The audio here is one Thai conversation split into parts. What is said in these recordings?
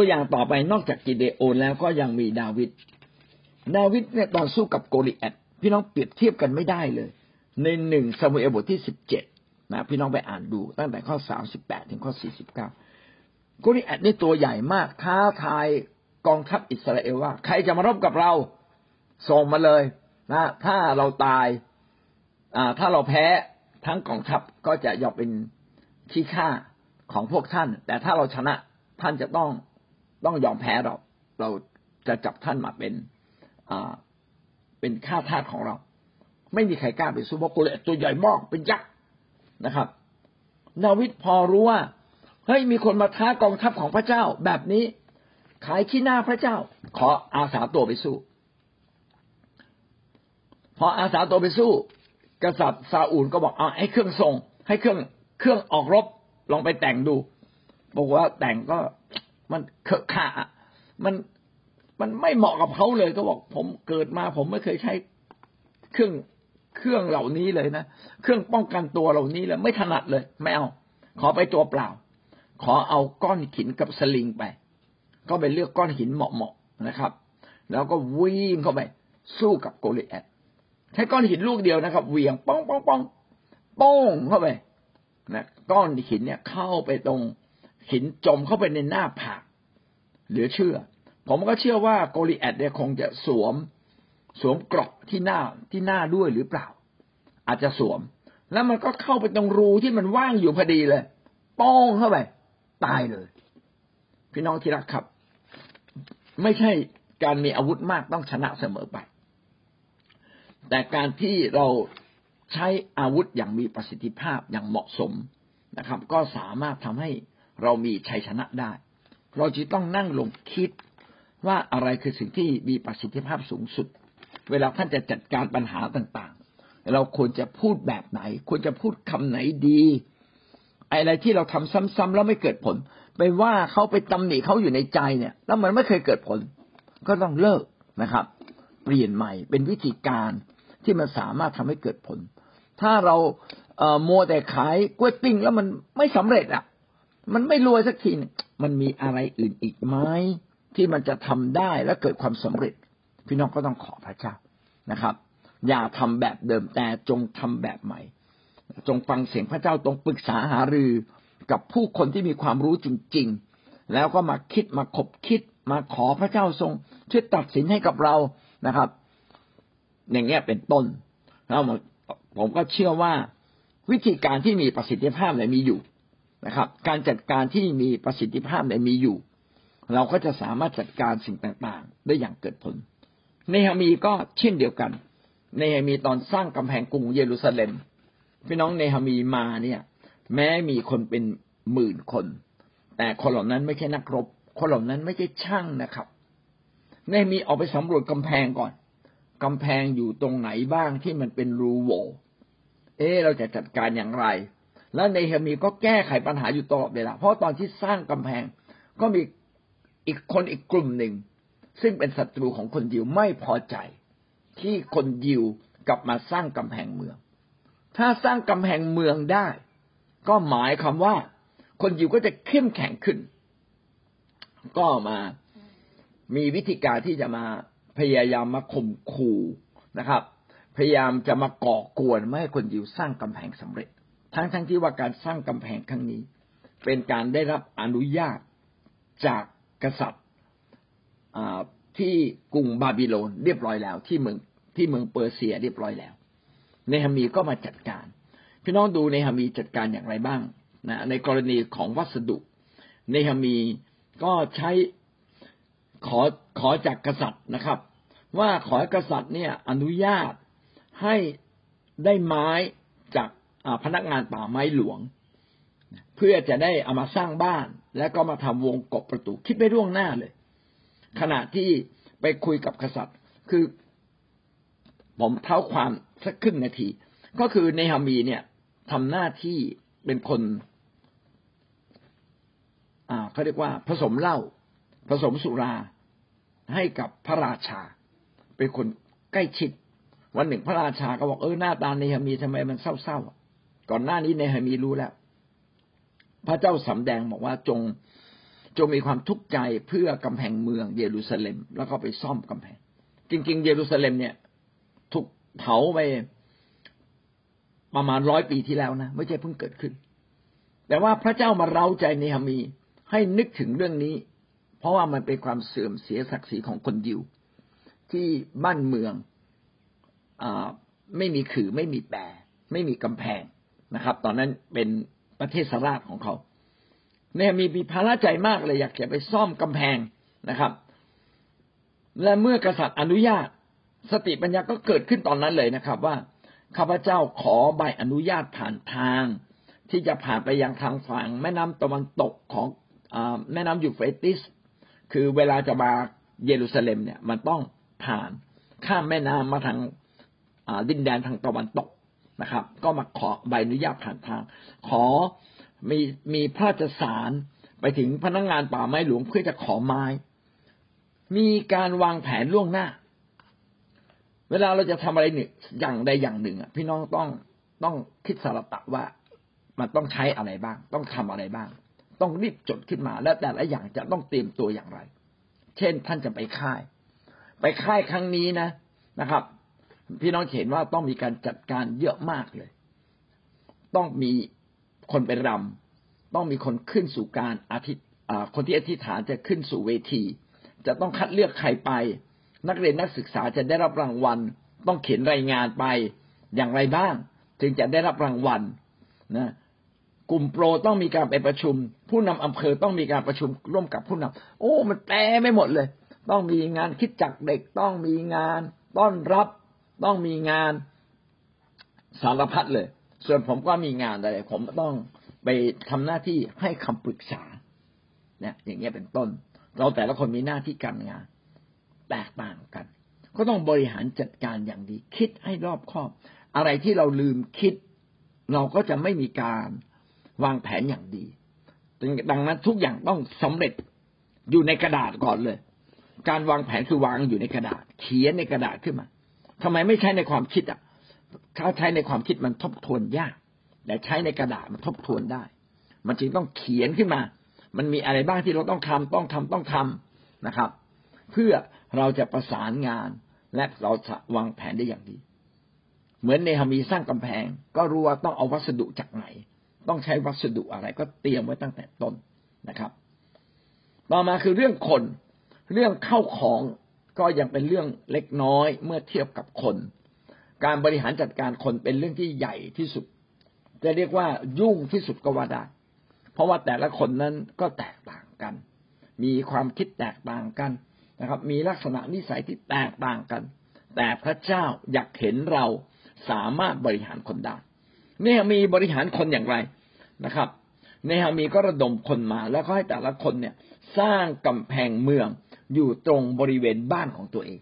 ตัวอย่างต่อไปนอกจากกิเดโอนแล้วก็ยังมีดาวิดดาวิดเนี่ยตอนสู้กับโกลิแอตพี่น้องเปรียบเทียบกันไม่ได้เลย ในหนึ่งซามูเอลบทที่สิบเจ็ดนะพี่น้องไปอ่านดูตั้งแต่ข้อสามสิบแปดถึงข้อสี่สิบเก้าโกลิแอตนี่ตัวใหญ่มากท้าทายกองทัพอิสราเอลว่า ใครจะมารบกับเราส่งมาเลยนะถ้าเราตายอ่าถ้าเราแพ้ทั้งกองทัพก็จะยอมเป็นที่ฆ่าของพวกท่าน แต่ถ้าเราชนะท่านจะต้อง ต้องยอมแพ้เรา เราจะจับท่านมาเป็นอ่าเป็นข้าทาสของเรา ไม่มีใครกล้าไปสู้เพราะกลิแอตตัวใหญ่มากเป็นยักษ์นะครับดาวิดพอรู้ว่าเฮ้ยมีคนมาท้ากองทัพของพระเจ้า แบบนี้ขายขี้หน้าพระเจ้า ขออาสาตัวไปสู้ พออาสาตัวไปสู้ กษัตริย์ซาอูลก็บอกเอาให้เครื่องทรง ให้เครื่องเครื่องออกรบลองไปแต่งดูบอกว่าแต่งก็ มันเคอะขะมันมันไม่เหมาะกับเขาเลยก็บอกผมเกิดมา ผมไม่เคยใช้เครื่องเครื่องเหล่านี้เลยนะเครื่องป้องกันตัวเหล่านี้เลยไม่ถนัดเลยไม่เอาขอไปตัวเปล่า ขอเอาก้อนหินกับสลิงไป ก็ไปเลือกก้อนหินเหมาะๆนะครับ แล้วก็วิ่งเข้าไปสู้กับโกลิแอตใช้ก้อนหินลูกเดียวนะครับเหวี่ยงป้องป้องป้องป้งเข้าไปนะก้อนหินเนี่ยเข้าไปตรง หินจมเข้าไปในหน้าผากเหลือเชื่อ ผมก็เชื่อว่าโกลิแอตเนี่ยคงจะสวม สวมเกราะที่หน้าที่หน้าด้วยหรือเปล่า อาจจะสวม แล้วมันก็เข้าไปตรงรูที่มันว่างอยู่พอดีเลยป้องเข้าไปตายเลย พี่น้องที่รักครับ ไม่ใช่การมีอาวุธมากต้องชนะเสมอไป แต่การที่เราใช้อาวุธอย่างมีประสิทธิภาพอย่างเหมาะสมนะครับ ก็สามารถทำให้ เรามีชัยชนะได้ เราจะต้องนั่งลงคิดว่าอะไรคือสิ่งที่มีประสิทธิภาพสูงสุด เวลาท่านจะจัดการปัญหาต่างๆ เราควรจะพูดแบบไหน ควรจะพูดคำไหนดีอะไรที่เราทำซ้ำๆแล้วไม่เกิดผล ไปว่าเขาไปตำหนิเขาอยู่ในใจเนี่ย แล้วมันไม่เคยเกิดผล ก็ต้องเลิกนะครับ เปลี่ยนใหม่เป็นวิธีการที่มันสามารถทำให้เกิดผล ถ้าเราเอ่อมัวแต่ขายกล้วยปิ้งแล้วมันไม่สำเร็จอะ มันไม่รวยสักทีมันมีอะไรอื่นอีกไหมที่มันจะทำได้และเกิดความสำเร็จ พี่น้องก็ต้องขอพระเจ้านะครับ อย่าทำแบบเดิมแต่จงทำแบบใหม่ จงฟังเสียงพระเจ้าตรงปรึกษาหารือกับผู้คนที่มีความรู้จริง ๆ แล้วก็มาคิดมาคบคิดมาขอพระเจ้าทรงช่วยตัดสินให้กับเรานะครับ อย่างเงี้ยเป็นต้นแล้วผมก็เชื่อว่าวิธีการที่มีประสิทธิภาพเนี่ยมีอยู่ นะครับ การจัดการที่มีประสิทธิภาพเนี่ยมีอยู่ เราก็จะสามารถจัดการสิ่งต่างๆ ได้อย่างเกิดผลเนฮามีก็เช่นเดียวกันเนฮามีตอนสร้างกำแพงกรุงเยรูซาเล็มพี่น้องเนฮามีมาเนี่ย แม้มีคนเป็นหมื่นคน แต่คนเหล่านั้นไม่ใช่นักรบ คนเหล่านั้นไม่ใช่ช่างนะครับเนฮามีออกไปสำรวจกำแพงก่อนกำแพงอยู่ตรงไหนบ้างที่มันเป็นรูโหว่เอ๊เราจะจัดการอย่างไร แล้วเฮมีก็แก้ไขปัญหาอยู่ตลอดเวลาเพราะตอนที่สร้างกำแพงก็มีอีกคนอีกกลุ่มหนึ่ง ซึ่งเป็นศัตรูของคนยิวไม่พอใจ ที่คนยิวกลับมาสร้างกำแพงเมือง ถ้าสร้างกำแพงเมืองได้ ก็หมายคำว่า คนยิวก็จะเข้มแข็งขึ้น ก็มามีวิธีการที่จะมาพยายามมาข่มขู่นะครับ พยายามจะมาก่อกวนไม่ให้คนยิวสร้างกำแพงสำเร็จ ทั้งทั้งที่ว่าการสร้างกำแพงครั้งนี้ เป็นการได้รับอนุญาตจากกษัตริย์ที่กรุงบาบิโลนเรียบร้อยแล้ว ที่เมืองที่เมืองเปอร์เซียเรียบร้อยแล้วเนฮามีก็มาจัดการ พี่น้องดูเนฮามีจัดการอย่างไรบ้างนะในกรณีของวัสดุเนฮามีก็ใช้ขอขอจากกษัตริย์นะครับ ว่าขอให้กษัตริย์เนี่ยอนุญาตให้ได้ไม้ พนักงานป่าไม้หลวง เพื่อจะได้เอามาสร้างบ้าน แล้วก็มาทำวงกบประตูคิดไปล่วงหน้าเลย ขณะที่ไปคุยกับกษัตริย์ คือผมเท้าความสักครึ่งนาที ก็คือในฮามีเนี่ยทำหน้าที่เป็นคนอ่าเขาเรียกว่าผสมเหล้าผสมสุราให้กับพระราชา เป็นคนใกล้ชิด วันหนึ่งพระราชาก็บอกเออหน้าตาเนฮามีทำไมมันเศร้าๆ ก่อนหน้านี้เนฮามีรู้แล้ว พระเจ้าสำแดงบอกว่าจงจงมีความทุกข์ใจเพื่อกำแพงเมืองเยรูซาเล็ม แล้วก็ไปซ่อมกำแพง จริง ๆ เยรูซาเล็มเนี่ย ถูกเผาไปประมาณร้อยปีที่แล้วนะไม่ใช่เพิ่งเกิดขึ้น แต่ว่าพระเจ้ามาเร้าใจเนฮามีให้นึกถึงเรื่องนี้ เพราะว่ามันเป็นความเสื่อมเสียศักดิ์ศรีของคนยิว ที่บ้านเมืองอไม่มีขื่อไม่มีแปรไม่มีกำแพง นะครับ ตอนนั้นเป็นประเทศสราชของเขา เนี่ยมีมีภาระใจมากเลยอยากจะไปซ่อมกำแพงนะครับ และเมื่อกษัตริย์อนุญาต สติปัญญาก็เกิดขึ้นตอนนั้นเลยนะครับ ว่าข้าพเจ้าขอใบอนุญาตผ่านทาง ที่จะผ่านไปยังทางฝั่งแม่น้ำตะวันตกของอแม่น้ำยูเฟรติส คือเวลาจะมาเยรูซาเล็มเนี่ยมันต้องผ่านข้ามแม่น้ำมาทางดินแดนทางตะวันตก นะครับ ก็มาขอใบอนุญาตผ่านทาง ขอมีมีพระราชสารไปถึงพนักงงานป่าไม้หลวงเพื่อจะขอไม้ มีการวางแผนล่วงหน้า เวลาเราจะทำอะไรหนึ่งอย่างใดอย่างหนึ่งอะพี่น้องต้องต้องคิดสารตะว่ามันต้องใช้อะไรบ้าง ต้องทำอะไรบ้าง ต้องรีบจดขึ้นมา และแต่ละอย่างจะต้องเตรียมตัวอย่างไร เช่นท่านจะไปค่าย ไปค่ายครั้งนี้นะนะครับ พี่น้องเห็นว่าต้องมีการจัดการเยอะมากเลย ต้องมีคนไปรำต้องมีคนขึ้นสู่การอาทิตคนที่อธิษฐานจะขึ้นสู่เวที จะต้องคัดเลือกใครไป นักเรียนนักศึกษาจะได้รับรางวัล ต้องเขียนรายงานไปอย่างไรบ้าง จึงจะได้รับรางวัลนะกลุ่มโปรต้องมีการไปประชุม ผู้นำอำเภอต้องมีการประชุมร่วมกับผู้นำโอ้ มันแปลไม่หมดเลย ต้องมีงานคิดจักเด็กต้องมีงานต้อนรับ ต้องมีงานสารพัดเลย ส่วนผมก็มีงานอะไร ผมต้องไปทำหน้าที่ให้คำปรึกษาเนี่ยอย่างเงี้ยเป็นต้น เราแต่ละคนมีหน้าที่การงาน แตกต่างกัน ก็ต้องบริหารจัดการอย่างดี คิดให้รอบคอบ อะไรที่เราลืมคิด เราก็จะไม่มีการวางแผนอย่างดี ดังนั้นทุกอย่างต้องสำเร็จอยู่ในกระดาษก่อนเลย การวางแผนคือวางอยู่ในกระดาษ เขียนในกระดาษขึ้นมา ทำไมไม่ใช้ในความคิดอะถ้าใช้ในความคิดมันทบทวนยาก แต่ใช้ในกระดาษมันทบทวนได้ มันจึงต้องเขียนขึ้นมา มันมีอะไรบ้างที่เราต้องทำต้องทำต้องทำนะครับ เพื่อเราจะประสานงานและเราจะวางแผนได้อย่างดี เหมือนในฮามีสร้างกำแพง ก็รู้ว่าต้องเอาวัสดุจากไหน ต้องใช้วัสดุอะไรก็เตรียมไว้ตั้งแต่ต้นนะครับ ต่อมาคือเรื่องคนเรื่องเข้าของ ก็ยังเป็นเรื่องเล็กน้อยเมื่อเทียบกับคน การบริหารจัดการคนเป็นเรื่องที่ใหญ่ที่สุด จะเรียกว่ายุ่งที่สุดก็ว่าได้ เพราะว่าแต่ละคนนั้นก็แตกต่างกัน มีความคิดแตกต่างกันนะครับ มีลักษณะนิสัยที่แตกต่างกัน แต่พระเจ้าอยากเห็นเราสามารถบริหารคนได้เนหมีบริหารคนอย่างไรนะครับเนหมีก็ระดมคนมา แล้วก็ให้แต่ละคนเนี่ย สร้างกำแพงเมือง อยู่ตรงบริเวณบ้านของตัวเอง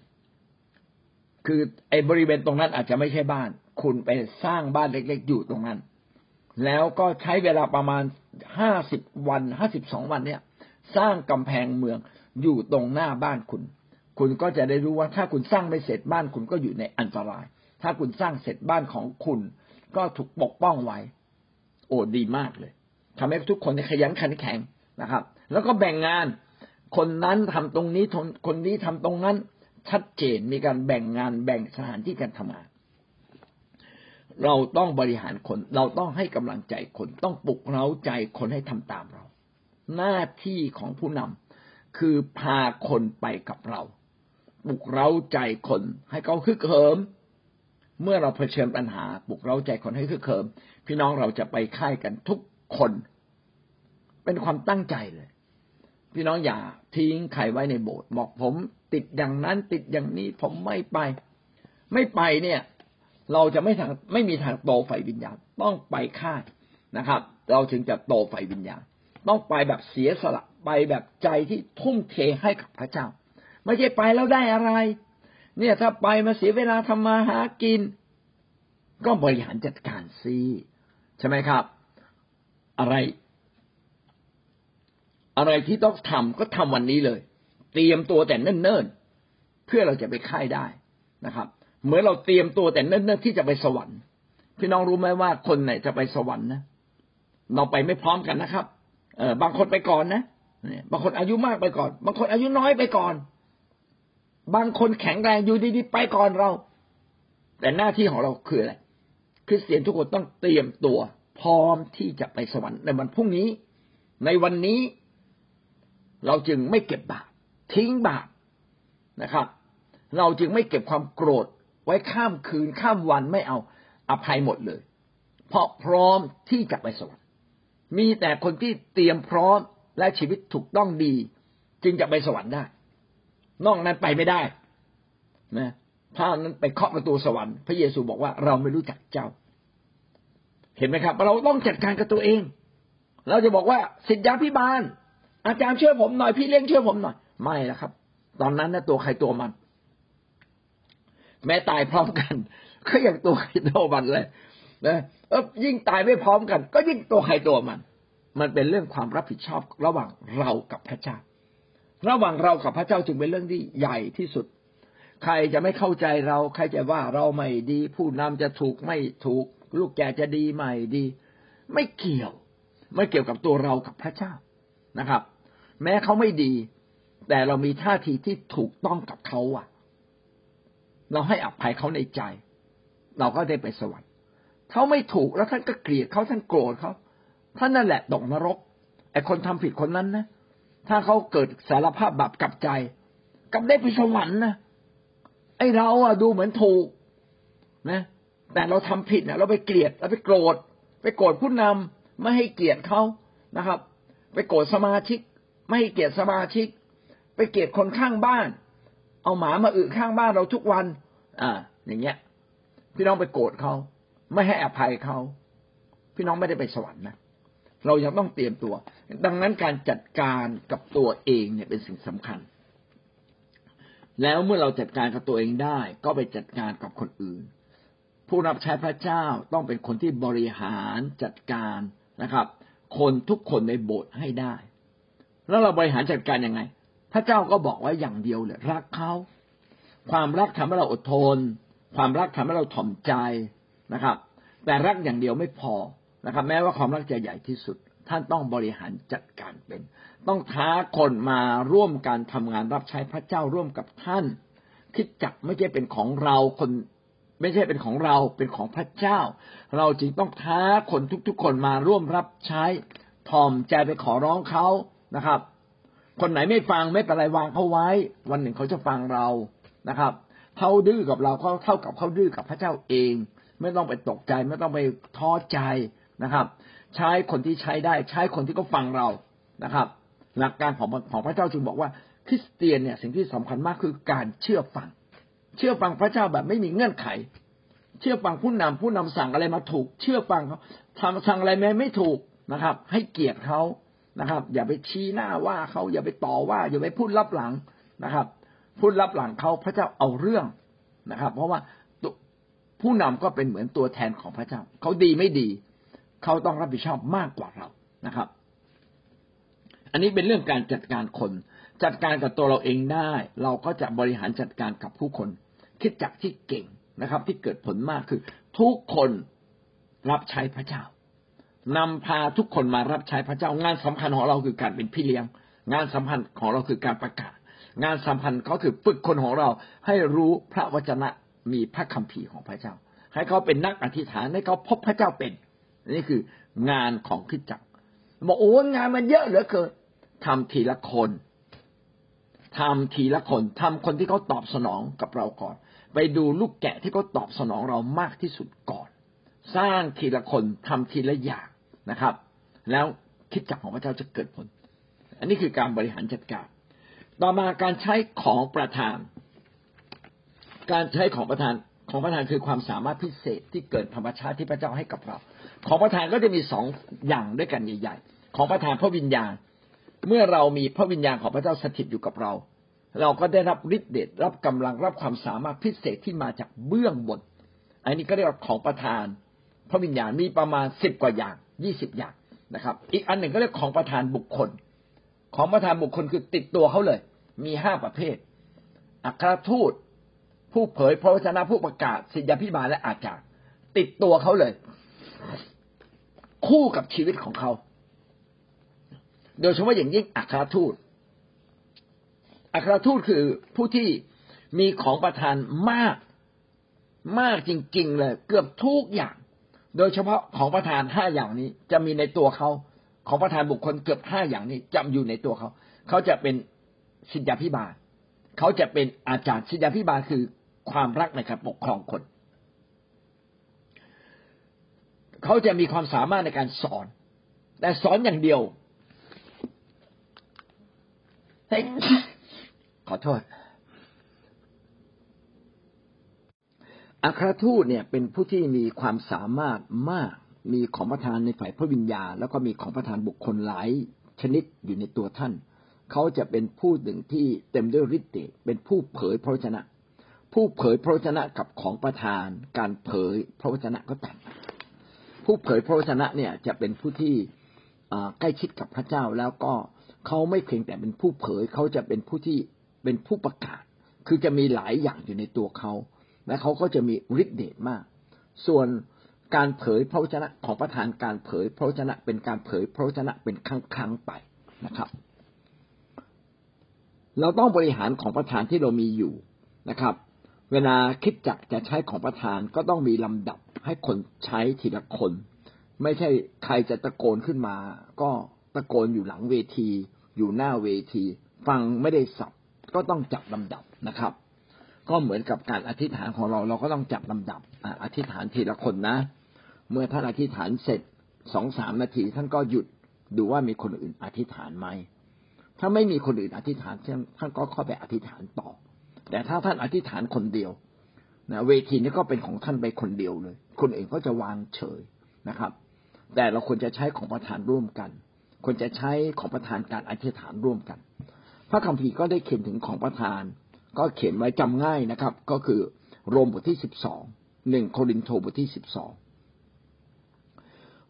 คือไอ้บริเวณตรงนั้นอาจจะไม่ใช่บ้าน คุณไปสร้างบ้านเล็ก ๆ อยู่ตรงนั้น แล้วก็ใช้เวลาประมาณห้าสิบวันห้าสิบสองวันเนี่ย สร้างกำแพงเมืองอยู่ตรงหน้าบ้านคุณ คุณก็จะได้รู้ว่าถ้าคุณสร้างไม่เสร็จบ้านคุณก็อยู่ในอันตราย ถ้าคุณสร้างเสร็จบ้านของคุณ ก็ถูกปกป้องไว้ โอ้ดีมากเลยทำให้ทุกคนขยันขันแข็งนะครับ แล้วก็แบ่งงาน คนนั้นทำตรงนี้คนนี้ทำตรงนั้น ชัดเจนมีการแบ่งงานแบ่งสถานที่การทำงาน เราต้องบริหารคน เราต้องให้กำลังใจคน ต้องปลุกเร้าใจคนให้ทำตามเรา หน้าที่ของผู้นำคือพาคนไปกับเราปลุกเร้าใจคนให้เขาคึกเหิม เมื่อเราเผชิญปัญหาปลุกเร้าใจคนให้คึกเหิม พี่น้องเราจะไปค่ายกันทุกคน เป็นความตั้งใจเลย พี่น้องอย่าทิ้งใครไว้ในโบสถ์บอกผมติดอย่างนั้นติดอย่างนี้ผมไม่ไป ไม่ไปเนี่ย เราจะไม่ทางไม่มีทางโตไฟวิญญาณต้องไปค่ายนะครับ เราจึงจะโตไฟวิญญาณต้องไปแบบเสียสละไปแบบใจที่ทุ่มเทให้กับพระเจ้า ไม่ใช่ไปแล้วได้อะไร เนี่ยถ้าไปมาเสียเวลาทำมาหากิน ก็บริหารจัดการซีใช่ไหมครับ อะไร อะไรที่ต้องทำก็ทำวันนี้เลย เตรียมตัวแต่เนิ่นๆเพื่อเราจะไปค่ายได้นะครับเหมือนเราเตรียมตัวแต่เนิ่นๆที่จะไปสวรรค์พี่น้องรู้ไหมว่าคนไหนจะไปสวรรค์นะเราไปไม่พร้อมกันนะครับ เออบางคนไปก่อนนะบางคนอายุมากไปก่อน บางคนอายุน้อยไปก่อน บางคนแข็งแรงอยู่ดีๆไปก่อนเรา แต่หน้าที่ของเราคืออะไรคริสเตียนทุกคนต้องเตรียมตัว พร้อมที่จะไปสวรรค์ในวันพรุ่งนี้ ในวันนี้ เราจึงไม่เก็บบาปทิ้งบาปนะครับ เราจึงไม่เก็บความโกรธไว้ข้ามคืนข้ามวันไม่เอาอภัยหมดเลย เพราะพร้อมที่จะไปสวรรค์มีแต่คนที่เตรียมพร้อมและชีวิตถูกต้องดี จึงจะไปสวรรค์ได้ นอกนั้นไปไม่ได้นะถ้านั้นไปเคาะประตูสวรรค์พระเยซูบอกว่าเราไม่รู้จักเจ้า เห็นไหมครับ เราต้องจัดการกับตัวเอง เราจะบอกว่าสิทธยาพิบาล อาจารย์ช่วยผมหน่อยพี่เลี้ยงช่วยผมหน่อย ไม่ละครับ ตอนนั้นนะตัวใครตัวมัน แม้ตายพร้อมกัน ก็ยังตัวใครตัวมันเลยนะเออยิ่งตายไม่พร้อมกัน ก็ยิ่งตัวใครตัวมัน มันเป็นเรื่องความรับผิดชอบระหว่างเรากับพระเจ้า ระหว่างเรากับพระเจ้าจึงเป็นเรื่องที่ใหญ่ที่สุด ใครจะไม่เข้าใจเรา ใครจะว่าเราไม่ดี ผู้นำจะถูกไม่ถูก ลูกแกจะดีไม่ดี ไม่เกี่ยว ไม่เกี่ยวกับตัวเรากับพระเจ้า นะครับ แม้เขาไม่ดี แต่เรามีท่าทีที่ถูกต้องกับเขาอะเราให้อภัยเขาในใจ เราก็ได้ไปสวรรค์เขาไม่ถูกแล้วท่านก็เกลียดเขาท่านโกรธเขาท่านนั่นแหละตกนรกไอ้คนทำผิดคนนั้นนะถ้าเขาเกิดสารภาพบาปกับใจกับได้ไปสวรรค์นะไอ้เราอะดูเหมือนถูกนะ แต่เราทำผิดเนี่ยเราไปเกลียดเราไปโกรธ ไปโกรธผู้นำไม่ให้เกียรติเขานะครับ ไปโกรธสมาชิก ไม่เกลียรติสมาชิก ไปเกลียดคนข้างบ้าน เอาหมามาอึข้างบ้านเราทุกวัน อ่า อย่างเงี้ย พี่น้องไปโกรธเขาไม่ให้อภัยเขาพี่น้องไม่ได้ไปสวรรค์นะเรายังต้องเตรียมตัว ดังนั้นการจัดการกับตัวเองเนี่ยเป็นสิ่งสำคัญ แล้วเมื่อเราจัดการกับตัวเองได้ ก็ไปจัดการกับคนอื่น ผู้รับใช้พระเจ้าต้องเป็นคนที่บริหารจัดการนะครับ คนทุกคนในโบสถ์ให้ได้ แล้วเราบริหารจัดการยังไง พระเจ้าก็บอกว่าอย่างเดียวเลยรักเขาความรักทำให้เราอดทน ความรักทำให้เราถ่อมใจนะครับ แต่รักอย่างเดียวไม่พอนะครับ แม้ว่าความรักจะใหญ่ที่สุด ท่านต้องบริหารจัดการเป็น ต้องท้าคนมาร่วมการทำงานรับใช้พระเจ้าร่วมกับท่านคิดจักไม่ใช่เป็นของเราคน ไม่ใช่เป็นของเราเป็นของพระเจ้า เราจึงต้องท้าคนทุกๆ คนมาร่วมรับใช้ถ่อมใจไปขอร้องเขานะครับ คนไหนไม่ฟังไม่เป็นไรวางเขาไว้ วันหนึ่งเขาจะฟังเรานะครับเขาดื้อกับเราเขาเท่ากับเขาดื้อกับพระเจ้าเอง ไม่ต้องไปตกใจไม่ต้องไปท้อใจนะครับ ใช้คนที่ใช้ได้ใช้คนที่เขาฟังเรานะครับ หลักการของของพระเจ้าจึงบอกว่าคริสเตียนเนี่ยสิ่งที่สำคัญมากคือการเชื่อฟัง เชื่อฟังพระเจ้าแบบไม่มีเงื่อนไข เชื่อฟังผู้นำผู้นำสั่งอะไรมาถูก เชื่อฟังเขาทำสั่งอะไรไม่ไม่ถูกนะครับ ให้เกียรติเขานะครับ อย่าไปชี้หน้าว่าเขาอย่าไปต่อว่า อย่าไปพูดลับหลังนะครับ พูดรับหลังเขาพระเจ้าเอาเรื่องนะครับ เพราะว่าผู้นำก็เป็นเหมือนตัวแทนของพระเจ้า เขาดีไม่ดี เขาต้องรับผิดชอบมากกว่าเรานะครับ อันนี้เป็นเรื่องการจัดการคน จัดการกับตัวเราเองได้ เราก็จะบริหารจัดการกับผู้คน คิดจักที่เก่งนะครับ ที่เกิดผลมากคือ ทุกคนรับใช้พระเจ้านำพาทุกคนมารับใช้พระเจ้า งานสำคัญของเราคือการเป็นพี่เลี้ยง งานสำคัญของเราคือการประกาศ งานสัมพันธ์ก็คือฝึกคนของเราให้รู้พระวจนะมีพระคัมภีร์ของพระเจ้า ให้เขาเป็นนักอธิษฐานให้เขาพบพระเจ้าเป็น นี่คืองานของคิดจักบอกโอ้งานมันเยอะเหลือเกินทำทีละคนทำทีละคนทำคนที่เขาตอบสนองกับเราก่อน ไปดูลูกแกะที่เขาตอบสนองเรามากที่สุดก่อน สร้างทีละคนทำทีละอย่างนะครับ แล้วคิดจักของพระเจ้าจะเกิดผล อันนี้คือการบริหารจัดการ ต่อมาการใช้ของประธาน การใช้ของประธานของประธานคือความสามารถพิเศษที่เกิดธรรมชาติที่พระเจ้าให้กับเรา ของประธานก็จะมีสองอย่างด้วยกันใหญ่ ๆ ของประธานพระวิญญาณ เมื่อเรามีพระวิญญาณของพระเจ้าสถิตอยู่กับเรา เราก็ได้รับฤทธิ์เดชรับกำลังรับความสามารถพิเศษที่มาจากเบื้องบน อันนี้ก็เรียกว่าของประธาน พระวิญญาณมีประมาณสิบกว่าอย่างยี่สิบอย่างนะครับ อีกอันหนึ่งก็เรียกของประธานบุคคล ของประธานบุคคลคือติดตัวเขาเลย มีห้าประเภท อัครทูต ผู้เผยพระวจนะผู้ประกาศสิทธิพิบาลและอาจารย์ติดตัวเขาเลย คู่กับชีวิตของเขา โดยเฉพาะอย่างยิ่งอัครทูต อัครทูตคือผู้ที่มีของประทานมากมากจริง ๆ เลย เกือบทุกอย่าง โดยเฉพาะของประทานห้าอย่างนี้ จะมีในตัวเขาของประทานบุคคลเกือบห้าอย่างนี้จำอยู่ในตัวเขา เขาจะเป็นสิทธาพิบาลเขาจะเป็นอาจารย์สิทธาพิบาลคือความรักในการปกครองคน เขาจะมีความสามารถในการสอน แต่สอนอย่างเดียว ขอโทษ อัครทูตเนี่ยเป็นผู้ที่มีความสามารถมาก มีของประทานในฝ่ายพระวิญญา แล้วก็มีของประทานบุคคลหลายชนิดอยู่ในตัวท่าน เขาจะเป็นผู้หนึ่งที่เต็มด้วยฤทธิ์เดชเป็นผู้เผยพระวจนะ ผู้เผยพระวจนะกับของประทาน การเผยพระวจนะก็ต่างผู้เผยพระวจนะเนี่ยจะเป็นผู้ที่ใกล้ชิดกับพระเจ้าแล้วก็เขาไม่เพียงแต่เป็นผู้เผยเขาจะเป็นผู้ที่ เป็นผู้ประกาศ คือจะมีหลายอย่างอยู่ในตัวเขา และเขาก็จะมีฤทธิ์เดชมาก ส่วนการเผยพระวจนะของประธานการเผยพระวจนะเป็นการเผยพระวจนะเป็นครั้งครั้งไปนะครับ เราต้องบริหารของประธานที่เรามีอยู่นะครับ เวลาคิดจักจะใช้ของประธานก็ต้องมีลำดับให้คนใช้ทีละคน ไม่ใช่ใครจะตะโกนขึ้นมา ก็ตะโกนอยู่หลังเวที อยู่หน้าเวที ฟังไม่ได้สับ ก็ต้องจับลำดับนะครับ ก็เหมือนกับการอธิษฐานของเราเราก็ต้องจับลำดับอธิษฐานทีละคนนะ เมื่อท่านอธิษฐานเสร็จสองสามนาทีท่านก็หยุดดูว่ามีคนอื่นอธิษฐานไหมถ้าไม่มีคนอื่นอธิษฐานท่านก็เข้าไปอธิษฐานต่อ แต่ถ้าท่านอธิษฐานคนเดียวนะเวทีนี้ก็เป็นของท่านไปคนเดียวเลย คนอื่นก็จะวางเฉยนะครับ แต่เราควรจะใช้ของประธานร่วมกัน ควรจะใช้ของประธานการอธิษฐานร่วมกัน พระคัมภีร์ก็ได้เขียนถึงของประธาน ก็เขียนไว้จำง่ายนะครับ ก็คือโรมบทที่สิบสองหนึ่งโครินโตบทที่สิบสอง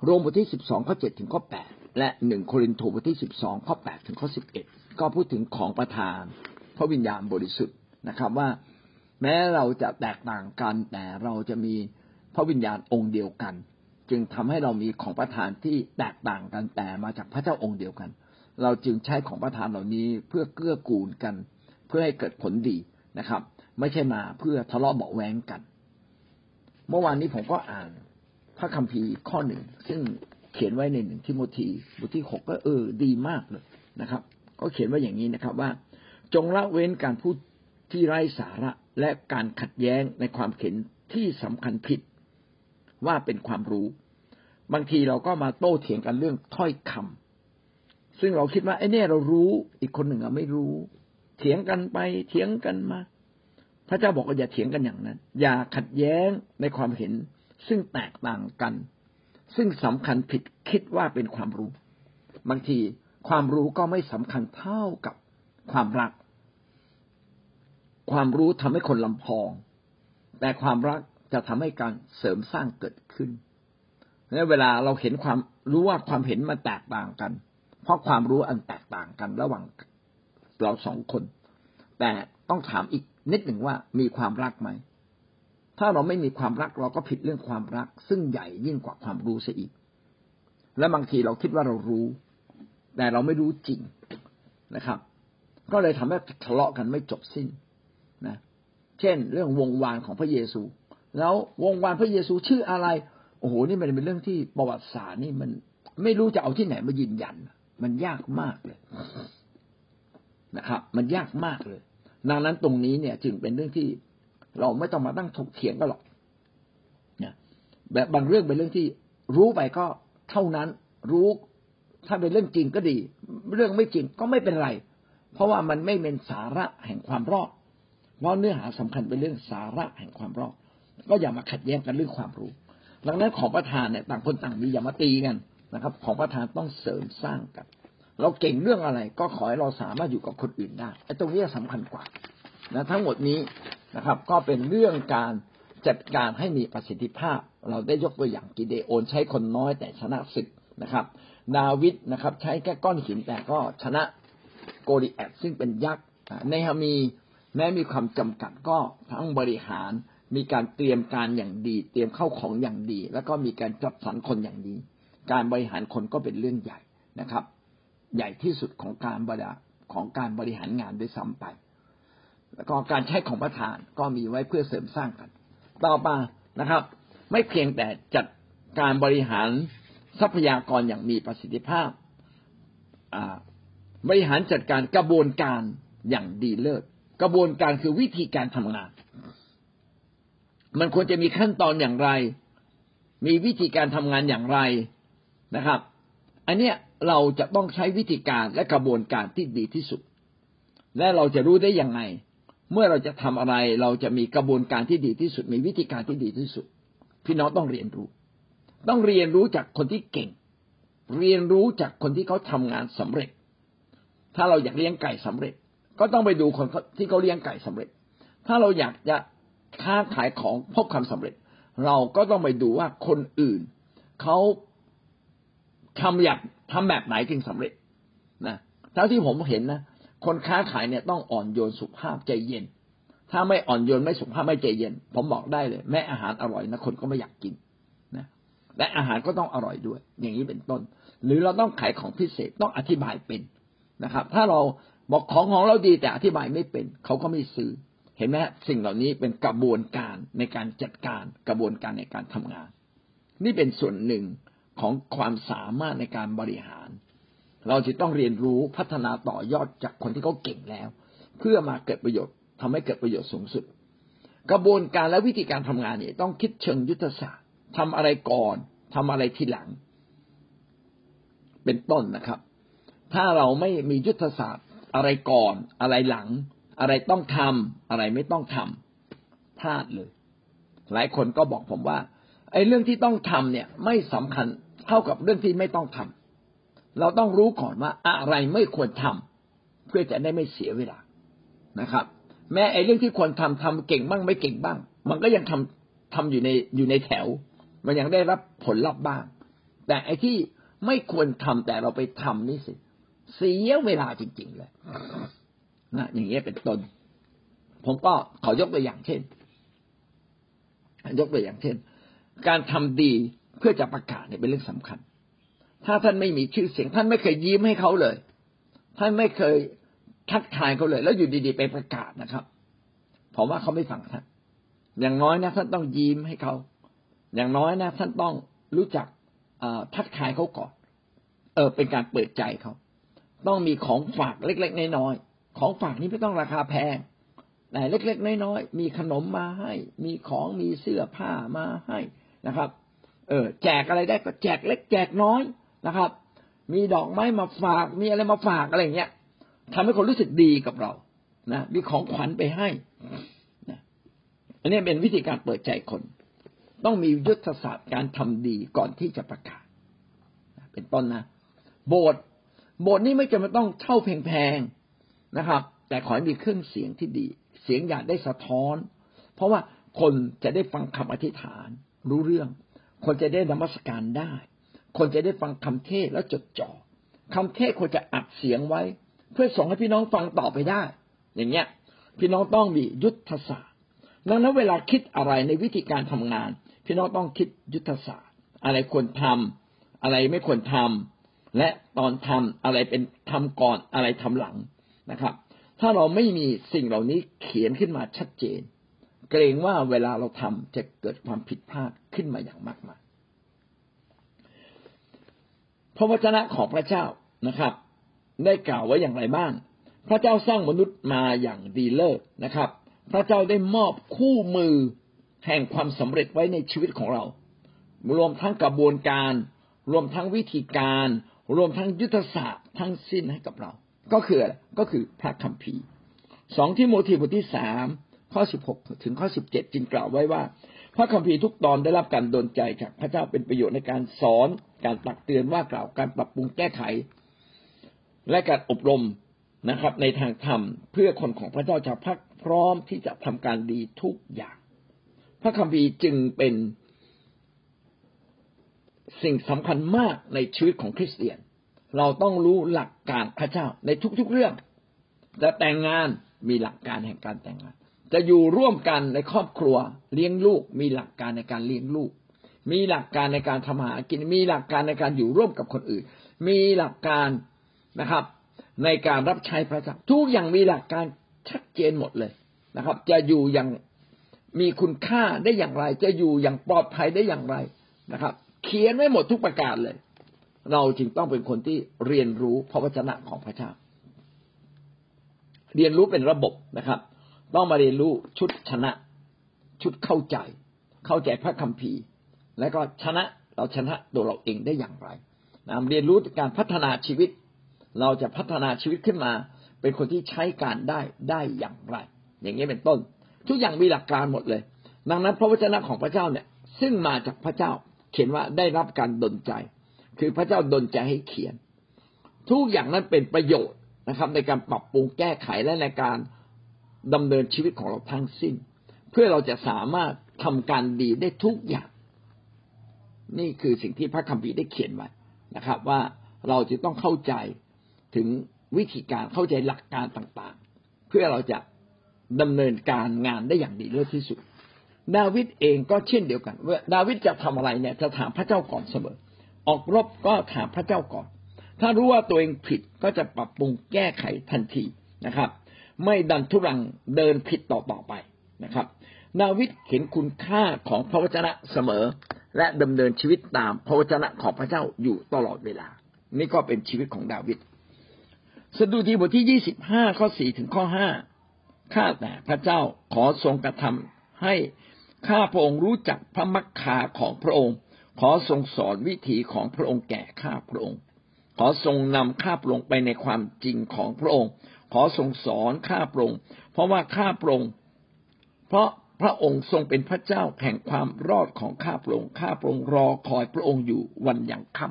โรมบทที่สิบสองข้อเจ็ดถึงข้อแปดและหนึ่งโครินโตบทที่สิบสองข้อแปดถึงข้อสิบเอ็ดก็พูดถึงของประทาน พระวิญญาณบริสุทธิ์นะครับว่า แม้เราจะแตกต่างกันแต่เราจะมีพระวิญญาณองค์เดียวกัน จึงทำให้เรามีของประทานที่แตกต่างกันแต่มาจากพระเจ้าองค์เดียวกัน เราจึงใช้ของประทานเหล่านี้เพื่อเกื้อกูลกัน เพื่อให้เกิดผลดีนะครับ ไม่ใช่มาเพื่อทะเลาะเบาแวงกัน เมื่อวานนี้ผมก็อ่านพระคัมภีร์ข้อหนึ่งซึ่งเขียนไว้ในหนึ่งทิโมธีบทที่หกก็เออดีมากเลยนะครับ ก็เขียนไว้อย่างนี้นะครับว่า จงละเว้นการพูดที่ไร้สาระและการขัดแย้งในความเข็นที่สำคัญผิดว่าเป็นความรู้ บางทีเราก็มาโต้เถียงกันเรื่องถ้อยคำ ซึ่งเราคิดว่าไอ้นี่เรารู้อีกคนหนึ่งอะไม่รู้ เถียงกันไปเถียงกันมา พระเจ้าบอกว่าอย่าเถียงกันอย่างนั้น อย่าขัดแย้งในความเห็น ซึ่งแตกต่างกัน ซึ่งสำคัญผิดคิดว่าเป็นความรู้ บางทีความรู้ก็ไม่สำคัญเท่ากับความรัก ความรู้ทำให้คนลำพอง แต่ความรักจะทำให้การเสริมสร้างเกิดขึ้นและเวลาเราเห็นความรู้ว่าความเห็นมันแตกต่างกัน เพราะความรู้อันแตกต่างกันระหว่างเราสองคน แต่ต้องถามอีกนิดหนึ่งว่ามีความรักไหม ถ้าเราไม่มีความรักเราก็ผิดเรื่องความรัก ซึ่งใหญ่ยิ่งกว่าความรู้เสียอีก และบางทีเราคิดว่าเรารู้ แต่เราไม่รู้จริงนะครับ ก็เลยทำให้ทะเลาะกันไม่จบสิ้นนะ เช่น เรื่องวงวานของพระเยซู แล้ววงวานพระเยซูชื่ออะไร โอ้โห นี่มันเป็นเรื่องที่ประวัติศาสตร์นี่มันไม่รู้จะเอาที่ไหนมายืนยัน มันยากมากเลยนะครับ มันยากมากเลย ดังนั้นตรงนี้เนี่ย จึงเป็นเรื่องที่เราไม่ต้องมาตั้งถกเถียงกันหรอกเนี่ยแบบบางเรื่องเป็นเรื่องที่รู้ไปก็เท่านั้น รู้ ถ้าเป็นเรื่องจริงก็ดี เรื่องไม่จริงก็ไม่เป็นไร เพราะว่ามันไม่เป็นสาระแห่งความรอดเพราะเนื้อหาสำคัญเป็นเรื่องสาระแห่งความรอดก็อย่ามาขัดแย้งกันเรื่องความรู้ ดังนั้นของประธานเนี่ยต่างคนต่างมีอย่ามาตีกัน นะครับ ของประธานต้องเสริมสร้างกัน เราเก่งเรื่องอะไร ก็ขอให้เราสามารถอยู่กับคนอื่นได้ไอ้ตรงนี้สำคัญกว่านะทั้งหมดนี้นะครับ ก็เป็นเรื่องการจัดการให้มีประสิทธิภาพ เราได้ยกตัวอย่างกิเดโอน ใช้คนน้อยแต่ชนะศึกนะครับ ดาวิดนะครับ ใช้แค่ก้อนหินแต่ก็ชนะโกริแอดซึ่งเป็นยักษ์ในฮามีแม้มีความจำกัดก็ทั้งบริหารมีการเตรียมการอย่างดี เตรียมเข้าของอย่างดี แล้วก็มีการจัดสรรคนอย่างดี การบริหารคนก็เป็นเรื่องใหญ่นะครับ ใหญ่ที่สุดของการบริของการบริหารงานด้วยซ้ำไป แล้วก็การใช้ของประธานก็มีไว้เพื่อเสริมสร้างกัน ต่อมานะครับ ไม่เพียงแต่จัดการบริหารทรัพยากรอย่างมีประสิทธิภาพบริหารจัดการกระบวนการอย่างดีเลิศกระบวนการคือวิธีการทำงาน มันควรจะมีขั้นตอนอย่างไร มีวิธีการทำงานอย่างไร นะครับ อันเนี้ยเราจะต้องใช้วิธีการและกระบวนการที่ดีที่สุด และเราจะรู้ได้ยังไง เมื่อเราจะทำอะไร เราจะมีกระบวนการที่ดีที่สุด มีวิธีการที่ดีที่สุด พี่น้องต้องเรียนรู้ ต้องเรียนรู้จากคนที่เก่ง เรียนรู้จากคนที่เขาทำงานสำเร็จ ถ้าเราอยากเลี้ยงไก่สำเร็จ ก็ต้องไปดูคนที่เขาเลี้ยงไก่สำเร็จ ถ้าเราอยากจะค้าขายของพบความสำเร็จ เราก็ต้องไปดูว่าคนอื่นเขา ทำอยากทำแบบไหนจึงสำเร็จนะเท่าที่ผมเห็นนะคนค้าขายเนี่ยต้องอ่อนโยนสุภาพใจเย็น ถ้าไม่อ่อนโยนไม่สุภาพไม่ใจเย็น ผมบอกได้เลย แม้อาหารอร่อยนะคนก็ไม่อยากกินนะและอาหารก็ต้องอร่อยด้วย อย่างนี้เป็นต้น หรือเราต้องขายของพิเศษต้องอธิบายเป็นนะครับ ถ้าเราบอกของของเราดีแต่อธิบายไม่เป็น เขาก็ไม่ซื้อ เห็นไหมสิ่งเหล่านี้เป็นกระบวนการในการจัดการกระบวนการในการทำงาน นี่เป็นส่วนหนึ่ง ของความสามารถในการบริหาร เราจะต้องเรียนรู้พัฒนาต่อยอดจากคนที่เขาเก่งแล้ว เพื่อมาเกิดประโยชน์ทำให้เกิดประโยชน์สูงสุด กระบวนการและวิธีการทำงานเนี่ยต้องคิดเชิงยุทธศาสตร์ทำอะไรก่อนทำอะไรทีหลัง เป็นต้นนะครับ ถ้าเราไม่มียุทธศาสตร์ อะไรก่อน อะไรหลัง อะไรต้องทำอะไรไม่ต้องทำพลาดเลย หลายคนก็บอกผมว่าไอ้เรื่องที่ต้องทำเนี่ยไม่สำคัญ เท่ากับเรื่องที่ไม่ต้องทำเราต้องรู้ก่อนว่าอะไรไม่ควรทำเพื่อจะได้ไม่เสียเวลานะครับ แม้ไอ้เรื่องที่ควรทำทำเก่งบ้างไม่เก่งบ้าง มันก็ยังทำทำอยู่ในอยู่ในแถว มันยังได้รับผลลัพธ์บ้าง แต่ไอ้ที่ไม่ควรทำแต่เราไปทำนี่สิเสียเวลาจริง ๆ เลยนะอย่างเงี้ยเป็นต้นผมก็ขอยกตัวอย่างเช่น ยกตัวอย่างเช่น การทำดี เพื่อจะประกาศเนี่ยเป็นเรื่องสำคัญ ถ้าท่านไม่มีชื่อเสียง ท่านไม่เคยยิ้มให้เขาเลย ท่านไม่เคยทักทายเขาเลย แล้วอยู่ดีๆไปประกาศนะครับผมว่าเขาไม่ฟังท่านอย่างน้อยนะท่านต้องยิ้มให้เขา อย่างน้อยนะท่านต้องรู้จักทักทายเขาก่อน เออ เป็นการเปิดใจเขา ต้องมีของฝากเล็ก ๆ น้อยๆ ของฝากนี้ไม่ต้องราคาแพงแต่เล็ก ๆ น้อยๆ มีขนมมาให้ มีของ มีเสื้อผ้ามาให้นะครับ เออแจกอะไรได้ก็แจกเล็กแจกน้อยนะครับ มีดอกไม้มาฝาก มีอะไรมาฝากอะไรเงี้ยทำให้คนรู้สึกดีกับเรานะมีของขวัญไปให้นะอันนี้เป็นวิธีการเปิดใจคน ต้องมียุทธศาสตร์การทำดีก่อนที่จะประกาศเป็นต้นนะโบสถ์โบสถ์นี้ไม่จำเป็นต้องเช่าแพงๆนะครับ แต่ขอให้มีเครื่องเสียงที่ดี เสียงอยากได้สะท้อน เพราะว่าคนจะได้ฟังคำอธิษฐานรู้เรื่อง คนจะได้นมัสการได้ คนจะได้ฟังคำเทศแล้วจดจ่อคำเทศควรจะอัดเสียงไว้ เพื่อส่งให้พี่น้องฟังต่อไปได้ อย่างเงี้ย พี่น้องต้องมียุทธศาสตร์ดังนั้นเวลาคิดอะไรในวิธีการทำงาน พี่น้องต้องคิดยุทธศาสตร์ อะไรควรทำอะไรไม่ควรทำและตอนทำอะไรเป็นทำก่อนอะไรทำหลังนะครับ ถ้าเราไม่มีสิ่งเหล่านี้เขียนขึ้นมาชัดเจน เกรงว่าเวลาเราทำจะเกิดความผิดพลาดขึ้นมาอย่างมากมายพระวจนะของพระเจ้านะครับ ได้กล่าวไว้อย่างไรบ้าง พระเจ้าสร้างมนุษย์มาอย่างดีเลิศนะครับ พระเจ้าได้มอบคู่มือแห่งความสำเร็จไว้ในชีวิตของเรา รวมทั้งกระบวนการ รวมทั้งวิธีการ รวมทั้งยุทธศาสตร์ทั้งสิ้นให้กับเรา ก็คือก็คือพระคัมภีร์สองที่โมทีบทที่สาม ข้อสิบหกถึงข้อสิบเจ็ดจึงกล่าวไว้ว่า พระคัมภีร์ทุกตอนได้รับการดลใจจากพระเจ้าเป็นประโยชน์ในการสอน การตักเตือนว่ากล่าวการปรับปรุงแก้ไข และการอบรมนะครับ ในทางธรรมเพื่อคนของพระเจ้าจะพักพร้อมที่จะทำการดีทุกอย่าง พระคัมภีร์จึงเป็นสิ่งสำคัญมากในชีวิตของคริสเตียน เราต้องรู้หลักการพระเจ้าในทุกๆเรื่องจะแต่งงานมีหลักการแห่งการแต่งงาน จะอยู่ร่วมกันในครอบครัวเลี้ยงลูก มีหลักการในการเลี้ยงลูก มีหลักการในการทำหากิน มีหลักการในการอยู่ร่วมกับคนอื่น มีหลักการนะครับ ในการรับใช้พระเจ้าทุกอย่างมีหลักการชัดเจนหมดเลยนะครับ จะอยู่อย่างมีคุณค่าได้อย่างไร จะอยู่อย่างปลอดภัยได้อย่างไรนะครับ เขียนไว้หมดทุกประการเลย เราจึงต้องเป็นคนที่เรียนรู้พระวจนะของพระเจ้า เรียนรู้เป็นระบบนะครับ ต้องมาเรียนรู้ชุดชนะ ชุดเข้าใจ เข้าใจพระคัมภีร์ และก็ชนะเราชนะตัวเราเองได้อย่างไรนะเรียนรู้การพัฒนาชีวิต เราจะพัฒนาชีวิตขึ้นมา เป็นคนที่ใช้การได้ได้อย่างไร อย่างนี้เป็นต้น ทุกอย่างมีหลักการหมดเลย ดังนั้นพระวจนะของพระเจ้าเนี่ย ซึ่งมาจากพระเจ้าเขียนว่าได้รับการดลใจ คือพระเจ้าดลใจให้เขียน ทุกอย่างนั้นเป็นประโยชน์นะครับ ในการปรับปรุงแก้ไขและในการ ดำเนินชีวิตของเราทั้งสิ้น เพื่อเราจะสามารถทำการดีได้ทุกอย่าง นี่คือสิ่งที่พระคัมภีร์ได้เขียนไว้นะครับ ว่าเราจะต้องเข้าใจถึงวิธีการเข้าใจหลักการต่างๆ เพื่อเราจะดำเนินการงานได้อย่างดีเลิศที่สุด ดาวิดเองก็เช่นเดียวกันว่าดาวิดจะทำอะไรเนี่ยจะถามพระเจ้าก่อนเสมอ ออกรบก็ถามพระเจ้าก่อน ถ้ารู้ว่าตัวเองผิดก็จะปรับปรุงแก้ไขทันทีนะครับ ไม่ดันทุรังเดินผิดต่อต่อไปนะครับดาวิดเห็นคุณค่าของพระวจนะเสมอ และดำเนินชีวิตตามพระวจนะของพระเจ้าอยู่ตลอดเวลา นี่ก็เป็นชีวิตของดาวิดสดุดีบทที่ยี่สิบห้าข้อสี่ถึงข้อห้าข้าแต่พระเจ้าขอทรงกระทำให้ข้าพระองค์รู้จักพระมักคาของพระองค์ ขอทรงสอนวิถีของพระองค์แก่ข้าพระองค์ ขอทรงนำข้าพระองค์ไปในความจริงของพระองค์ ขอทรงสอนข้าพระองค์เพราะว่าข้าพระองค์เพราะพระองค์ทรงเป็นพระเจ้าแห่งความรอดของข้าพระองค์ข้าพระองค์รอคอยพระองค์อยู่วันอยังค่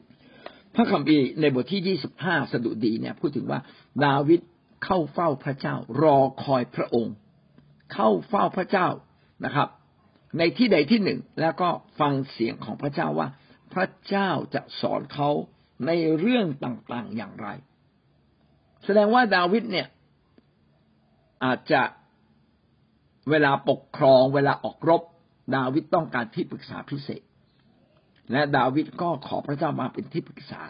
ำพระคัมภีร์ในบทที่ยี่สิบห้าสดุดีเนี่ยพูดถึงว่าดาวิดเข้าเฝ้าพระเจ้ารอคอยพระองค์ เข้าเฝ้าพระเจ้านะครับ ในที่ใดที่หนึ่งแล้วก็ฟังเสียงของพระเจ้าว่า พระเจ้าจะสอนเขาในเรื่องต่างๆอย่างไร แสดงว่าดาวิดเนี่ย อาจจะเวลาปกครอง เวลาออกรบ ดาวิดต้องการที่ปรึกษาพิเศษ และดาวิดก็ขอพระเจ้ามาเป็นที่ปรึกษา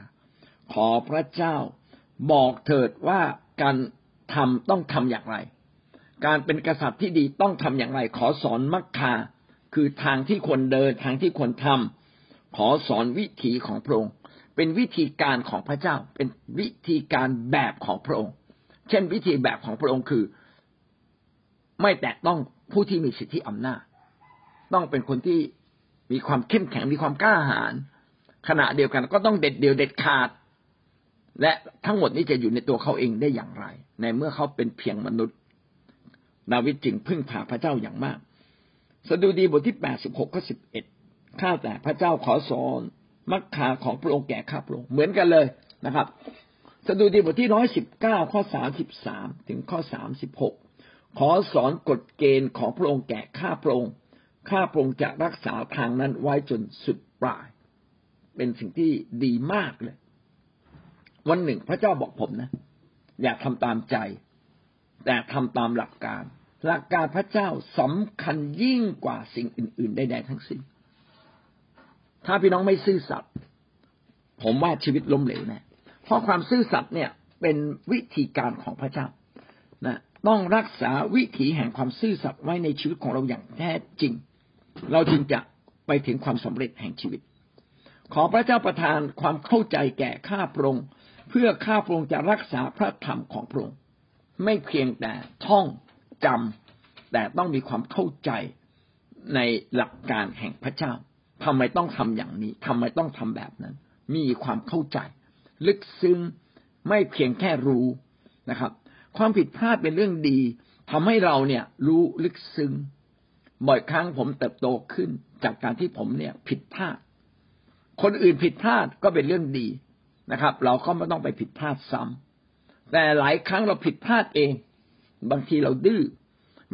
ขอพระเจ้าบอกเถิดว่าการทำต้องทำอย่างไร การเป็นกษัตริย์ที่ดีต้องทำอย่างไร ขอสอนมักคาคือทางที่ควรเดินทางที่ควรทำขอสอนวิถีของพระองค์ เป็นวิธีการของพระเจ้า เป็นวิธีการแบบของพระองค์ เช่น วิธีแบบของพระองค์คือ ไม่แตะต้องผู้ที่มีสิทธิอำนาจ ต้องเป็นคนที่มีความเข้มแข็งมีความกล้าหาญขณะเดียวกันก็ต้องเด็ดเดี่ยวเด็ดขาด และทั้งหมดนี้จะอยู่ในตัวเขาเองได้อย่างไร ในเมื่อเขาเป็นเพียงมนุษย์ดาวิดจึงพึ่งพาพระเจ้าอย่างมาก สดุดีบทที่แปดสิบหกข้อสิบเอ็ดข้าแต่พระเจ้าขอสอน มักคาของพระองค์แก่ข้าพระองค์เหมือนกันเลยนะครับสดุดีบทที่ร้อยสิบเก้าข้อสามสิบสามถึงข้อสามสิบหกขอสอนกฎเกณฑ์ของพระองค์แก่ข้าพระองค์ข้าพระองค์จะรักษาทางนั้นไว้จนสุดปลาย เป็นสิ่งที่ดีมากเลย วันหนึ่งพระเจ้าบอกผมนะ อย่าทำตามใจ แต่ทำตามหลักการ หลักการพระเจ้าสำคัญยิ่งกว่าสิ่งอื่น ๆ ใดๆทั้งสิ้น ถ้าพี่น้องไม่ซื่อสัตย์ผมว่าชีวิตล้มเหลวแน่เพราะความซื่อสัตย์เนี่ยเป็นวิธีการของพระเจ้านะต้องรักษาวิถีแห่งความซื่อสัตย์ไว้ในชีวิตของเราอย่างแท้จริง เราจึงจะไปถึงความสำเร็จแห่งชีวิต ขอพระเจ้าประทานความเข้าใจแก่ข้าพระองค์เพื่อข้าพระองค์จะรักษาพระธรรมของพระองค์ไม่เพียงแต่ท่องจำแต่ต้องมีความเข้าใจในหลักการแห่งพระเจ้า ทำไมต้องทำอย่างนี้ทำไมต้องทำแบบนั้น มีความเข้าใจ ลึกซึ้งไม่เพียงแค่รู้นะครับ ความผิดพลาดเป็นเรื่องดีทำให้เราเนี่ยรู้ลึกซึ้งบ่อยครั้งผมเติบโตขึ้น จากการที่ผมเนี่ยผิดพลาด คนอื่นผิดพลาดก็เป็นเรื่องดีนะครับ เราก็ไม่ต้องไปผิดพลาดซ้ำแต่หลายครั้งเราผิดพลาดเอง บางทีเราดื้อ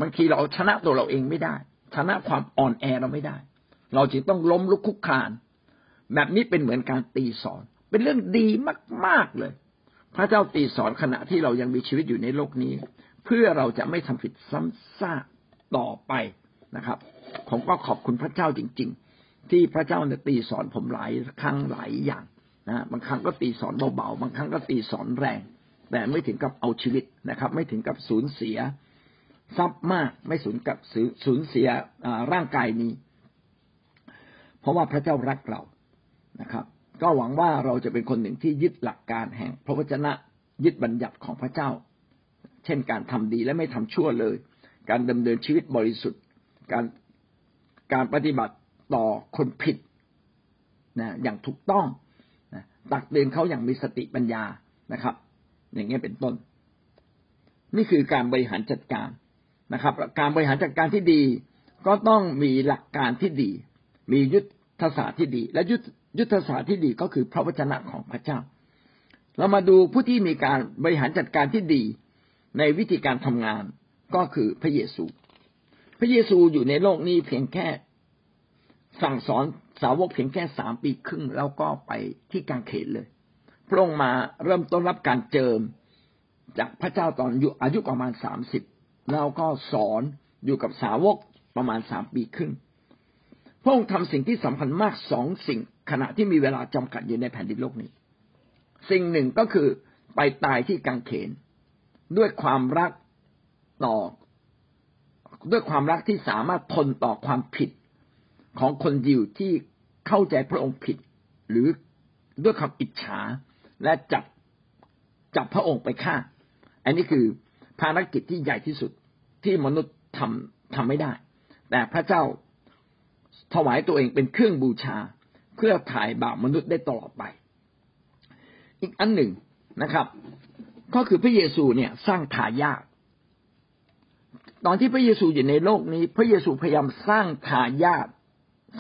บางทีเราชนะตัวเราเองไม่ได้ ชนะความอ่อนแอเราไม่ได้ เราจึงต้องล้มลุกคุกคาน แบบนี้เป็นเหมือนการตีสอน เป็นเรื่องดีมาก ๆเลย พระเจ้าตีสอนขณะที่เรายังมีชีวิตอยู่ในโลกนี้ เพื่อเราจะไม่ทำผิดซ้ำซากต่อไปนะครับ ผมก็ขอบคุณพระเจ้าจริง ๆ ที่พระเจ้าเนี่ยตีสอนผมหลายครั้งหลายอย่างนะบางครั้งก็ตีสอนเบาๆบางครั้งก็ตีสอนแรง แต่ไม่ถึงกับเอาชีวิตนะครับ ไม่ถึงกับสูญเสียทรัพย์มากไม่สูญกับสูญเสียร่างกายนี้ เพราะว่าพระเจ้ารักเรานะครับ ก็หวังว่าเราจะเป็นคนหนึ่งที่ยึดหลักการแห่ง พระวจนะยึดบัญญัติของพระเจ้า เช่นการทำดีและไม่ทำชั่วเลย การดำเนินชีวิตบริสุทธิ์ การการปฏิบัติต่อคนผิดนะอย่างถูกต้องนะตักเตือนเขาอย่างมีสติปัญญานะครับ อย่างนี้เป็นต้น นี่คือการบริหารจัดการนะครับ การบริหารจัดการที่ดีก็ต้องมีหลักการที่ดี มียุทธศาสตร์ที่ดี และยุทธศาสตร์ที่ดีก็คือพระวจนะของพระเจ้า เรามาดูผู้ที่มีการบริหารจัดการที่ดีในวิธีการทำงานก็คือพระเยซู พระเยซูอยู่ในโลกนี้เพียงแค่สั่งสอนสาวกเพียงแค่สามปีครึ่งแล้วก็ไปที่กางเขนเลย พระองค์มาเริ่มต้นรับการเจิมจากพระเจ้าตอนอายุประมาณสามสิบแล้วก็สอนอยู่กับสาวกประมาณสามปีครึ่ง พระองค์ทำสิ่งที่สำคัญมากสองสิ่ง ขณะที่มีเวลาจำกัดอยู่ในแผ่นดินโลกนี้ สิ่งหนึ่งก็คือไปตายที่กางเขน ด้วยความรักต่อ ด้วยความรักที่สามารถทนต่อความผิดของคนยิวที่เข้าใจพระองค์ผิด หรือด้วยความอิจฉาและจับจับพระองค์ไปฆ่า อันนี้คือภารกิจที่ใหญ่ที่สุดที่มนุษย์ทำทำไม่ได้ แต่พระเจ้า ถวายตัวเองเป็นเครื่องบูชา เพื่อถ่ายบาปมนุษย์ได้ตลอดไป อีกอันหนึ่งนะครับ ก็คือพระเยซูเนี่ยสร้างทายาทตอนที่พระเยซูอยู่ในโลกนี้ พระเยซูพยายามสร้างทายาท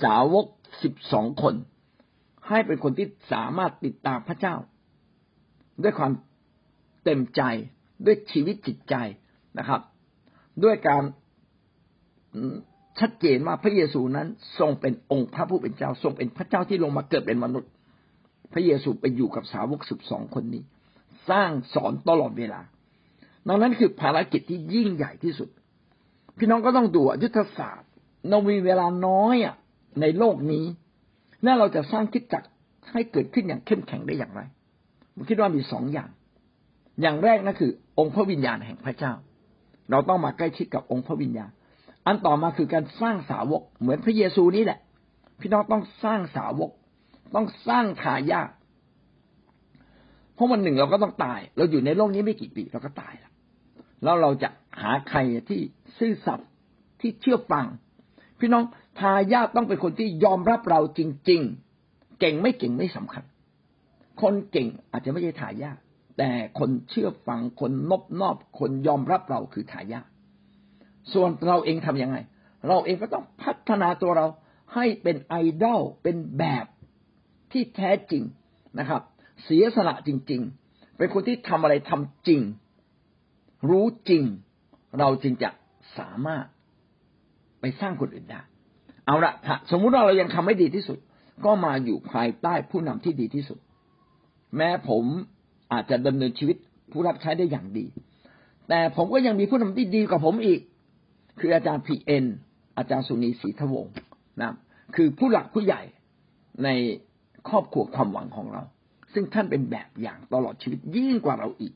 สาวกสิบสองคน ให้เป็นคนที่สามารถติดตามพระเจ้า ด้วยความเต็มใจด้วยชีวิตจิตใจนะครับ ด้วยการ ชัดเจนว่าพระเยซูนั้นทรงเป็นองค์พระผู้เป็นเจ้า ทรงเป็นพระเจ้าที่ลงมาเกิดเป็นมนุษย์ พระเยซูไปอยู่กับสาวกสิบสองคนนี้ สร้างสอนตลอดเวลาดังนั้นคือภารกิจที่ยิ่งใหญ่ที่สุด พี่น้องก็ต้องดูยุทธศาสตร์เรามีเวลาน้อยอะในโลกนี้น่าเราจะสร้างคิดจักให้เกิดขึ้นอย่างเข้มแข็งได้อย่างไรผมคิดว่ามีสองอย่าง อย่างแรกนั่นคือ องค์พระวิญญาณแห่งพระเจ้า เราต้องมาใกล้ชิดกับองค์พระวิญญาณ อันต่อมาคือการสร้างสาวก เหมือนพระเยซูนี่แหละ พี่น้องต้องสร้างสาวก ต้องสร้างทายาทเพราะวันหนึ่งเราก็ต้องตาย เราอยู่ในโลกนี้ไม่กี่ปีเราก็ตายแล้วแล้วเราจะหาใครที่ซื่อสัตย์ที่เชื่อฟัง พี่น้องทายาทต้องเป็นคนที่ยอมรับเราจริง ๆ เก่งไม่เก่งไม่สำคัญ คนเก่งอาจจะไม่ใช่ทายาทแต่คนเชื่อฟังคนนบนอบคนยอมรับเราคือทายาท ส่วนเราเองทํำยังไง เราเองก็ต้องพัฒนาตัวเราให้เป็นไอดอลเป็นแบบที่แท้จริงนะครับ เสียสละจริง ๆ เป็นคนที่ทำอะไรทำจริง รู้จริง เราจึงจะสามารถไปสร้างคนอื่นได้เอาละสมมุติว่าเรายังทำไม่ดีที่สุด ก็มาอยู่ภายใต้ผู้นำที่ดีที่สุด แม้ผมอาจจะดำเนินชีวิตผู้รับใช้ได้อย่างดี แต่ผมก็ยังมีผู้นำที่ดีกว่าผมอีก คืออาจารย์พีเอ็นอาจารย์สุนีศรีทวงนะคือผู้หลักผู้ใหญ่ในครอบครัวความหวังของเรา ซึ่งท่านเป็นแบบอย่างตลอดชีวิตยิ่งกว่าเราอีก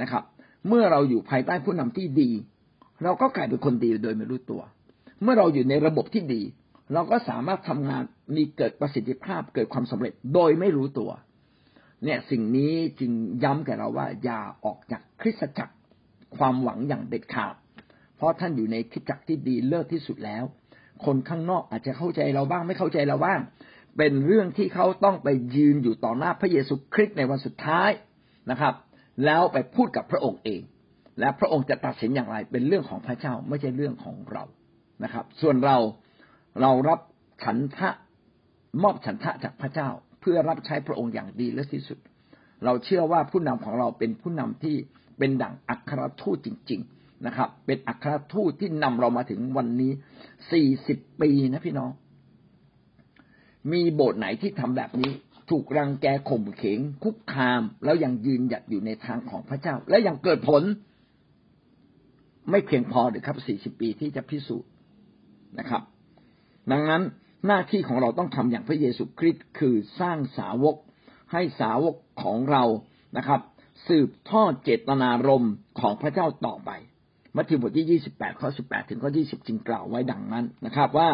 นะครับ เมื่อเราอยู่ภายใต้ผู้นำที่ดี เราก็กลายเป็นคนดีโดยไม่รู้ตัว เมื่อเราอยู่ในระบบที่ดี เราก็สามารถทำงานมีเกิดประสิทธิภาพเกิดความสำเร็จโดยไม่รู้ตัว เนี่ยสิ่งนี้จึงย้ำแก่เราว่าอย่าออกจากคริสตจักรความหวังอย่างเด็ดขาด เพราะท่านอยู่ในคริสตจักรที่ดีเลิศที่สุดแล้ว คนข้างนอกอาจจะเข้าใจเราบ้างไม่เข้าใจเราบ้าง เป็นเรื่องที่เขาต้องไปยืนอยู่ต่อหน้าพระเยซูคริสต์ในวันสุดท้ายนะครับ แล้วไปพูดกับพระองค์เอง และพระองค์จะตัดสินอย่างไร เป็นเรื่องของพระเจ้าไม่ใช่เรื่องของเรานะครับ ส่วนเราเรารับฉันทะมอบฉันทะจากพระเจ้าเพื่อรับใช้พระองค์อย่างดีและที่สุด เราเชื่อว่าผู้นำของเราเป็นผู้นำที่เป็นดั่งอัครทูตจริง ๆ นะครับ เป็นอัครทูตที่นำเรามาถึงวันนี้สี่สิบปีนะพี่น้อง มีโบสถ์ไหนที่ทำแบบนี้ ถูกรังแกข่มเขงคุกคาม แล้วยังยืนหยัดอยู่ในทางของพระเจ้า และยังเกิดผล ไม่เพียงพอหรือครับสี่สิบปีที่จะพิสูจน์นะครับ ดังนั้นหน้าที่ของเราต้องทำอย่างพระเยซูคริสต์คือสร้างสาวกให้สาวกของเรานะครับ สืบทอดเจตนารมณ์ของพระเจ้าต่อไป มัทธิวบทที่28ข้อ18ถึงข้อ20จึงกล่าวไว้ดังนั้นนะครับ ว่า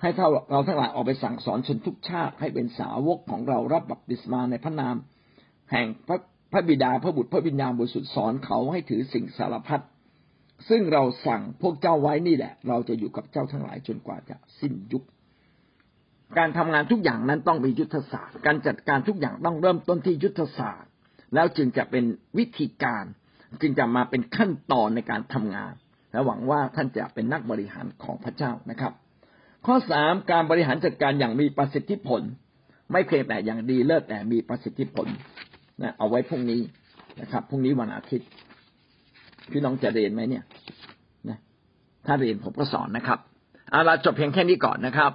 ให้เท่าเราทั้งหลายออกไปสั่งสอนชนทุกชาติ ให้เป็นสาวกของเรารับบัพติศมาในพระนาม แห่งพระพระบิดาพระบุตรพระวิญญาณบริสุทธิ์สอนเขาให้ถือสิ่งสารพัดซึ่งเราสั่งพวกเจ้าไว้นี่แหละ เราจะอยู่กับเจ้าทั้งหลายจนกว่าจะสิ้นยุค การทำงานทุกอย่างนั้นต้องมียุทธศาสตร์ การจัดการทุกอย่างต้องเริ่มต้นที่ยุทธศาสตร์ แล้วจึงจะเป็นวิธีการ จึงจะมาเป็นขั้นตอนในการทำงาน และหวังว่าท่านจะเป็นนักบริหารของพระเจ้านะครับ ข้อสามการบริหารจัดการอย่างมีประสิทธิผล ไม่เพียงแต่อย่างดีเลิศแต่มีประสิทธิผลนะเอาไว้พรุ่งนี้นะครับพรุ่งนี้วันอาทิตย์พี่น้องจะเรียนไหมเนี่ยนะถ้าเรียนผมก็สอนนะครับเอาละจบเพียงแค่นี้ก่อนนะครับ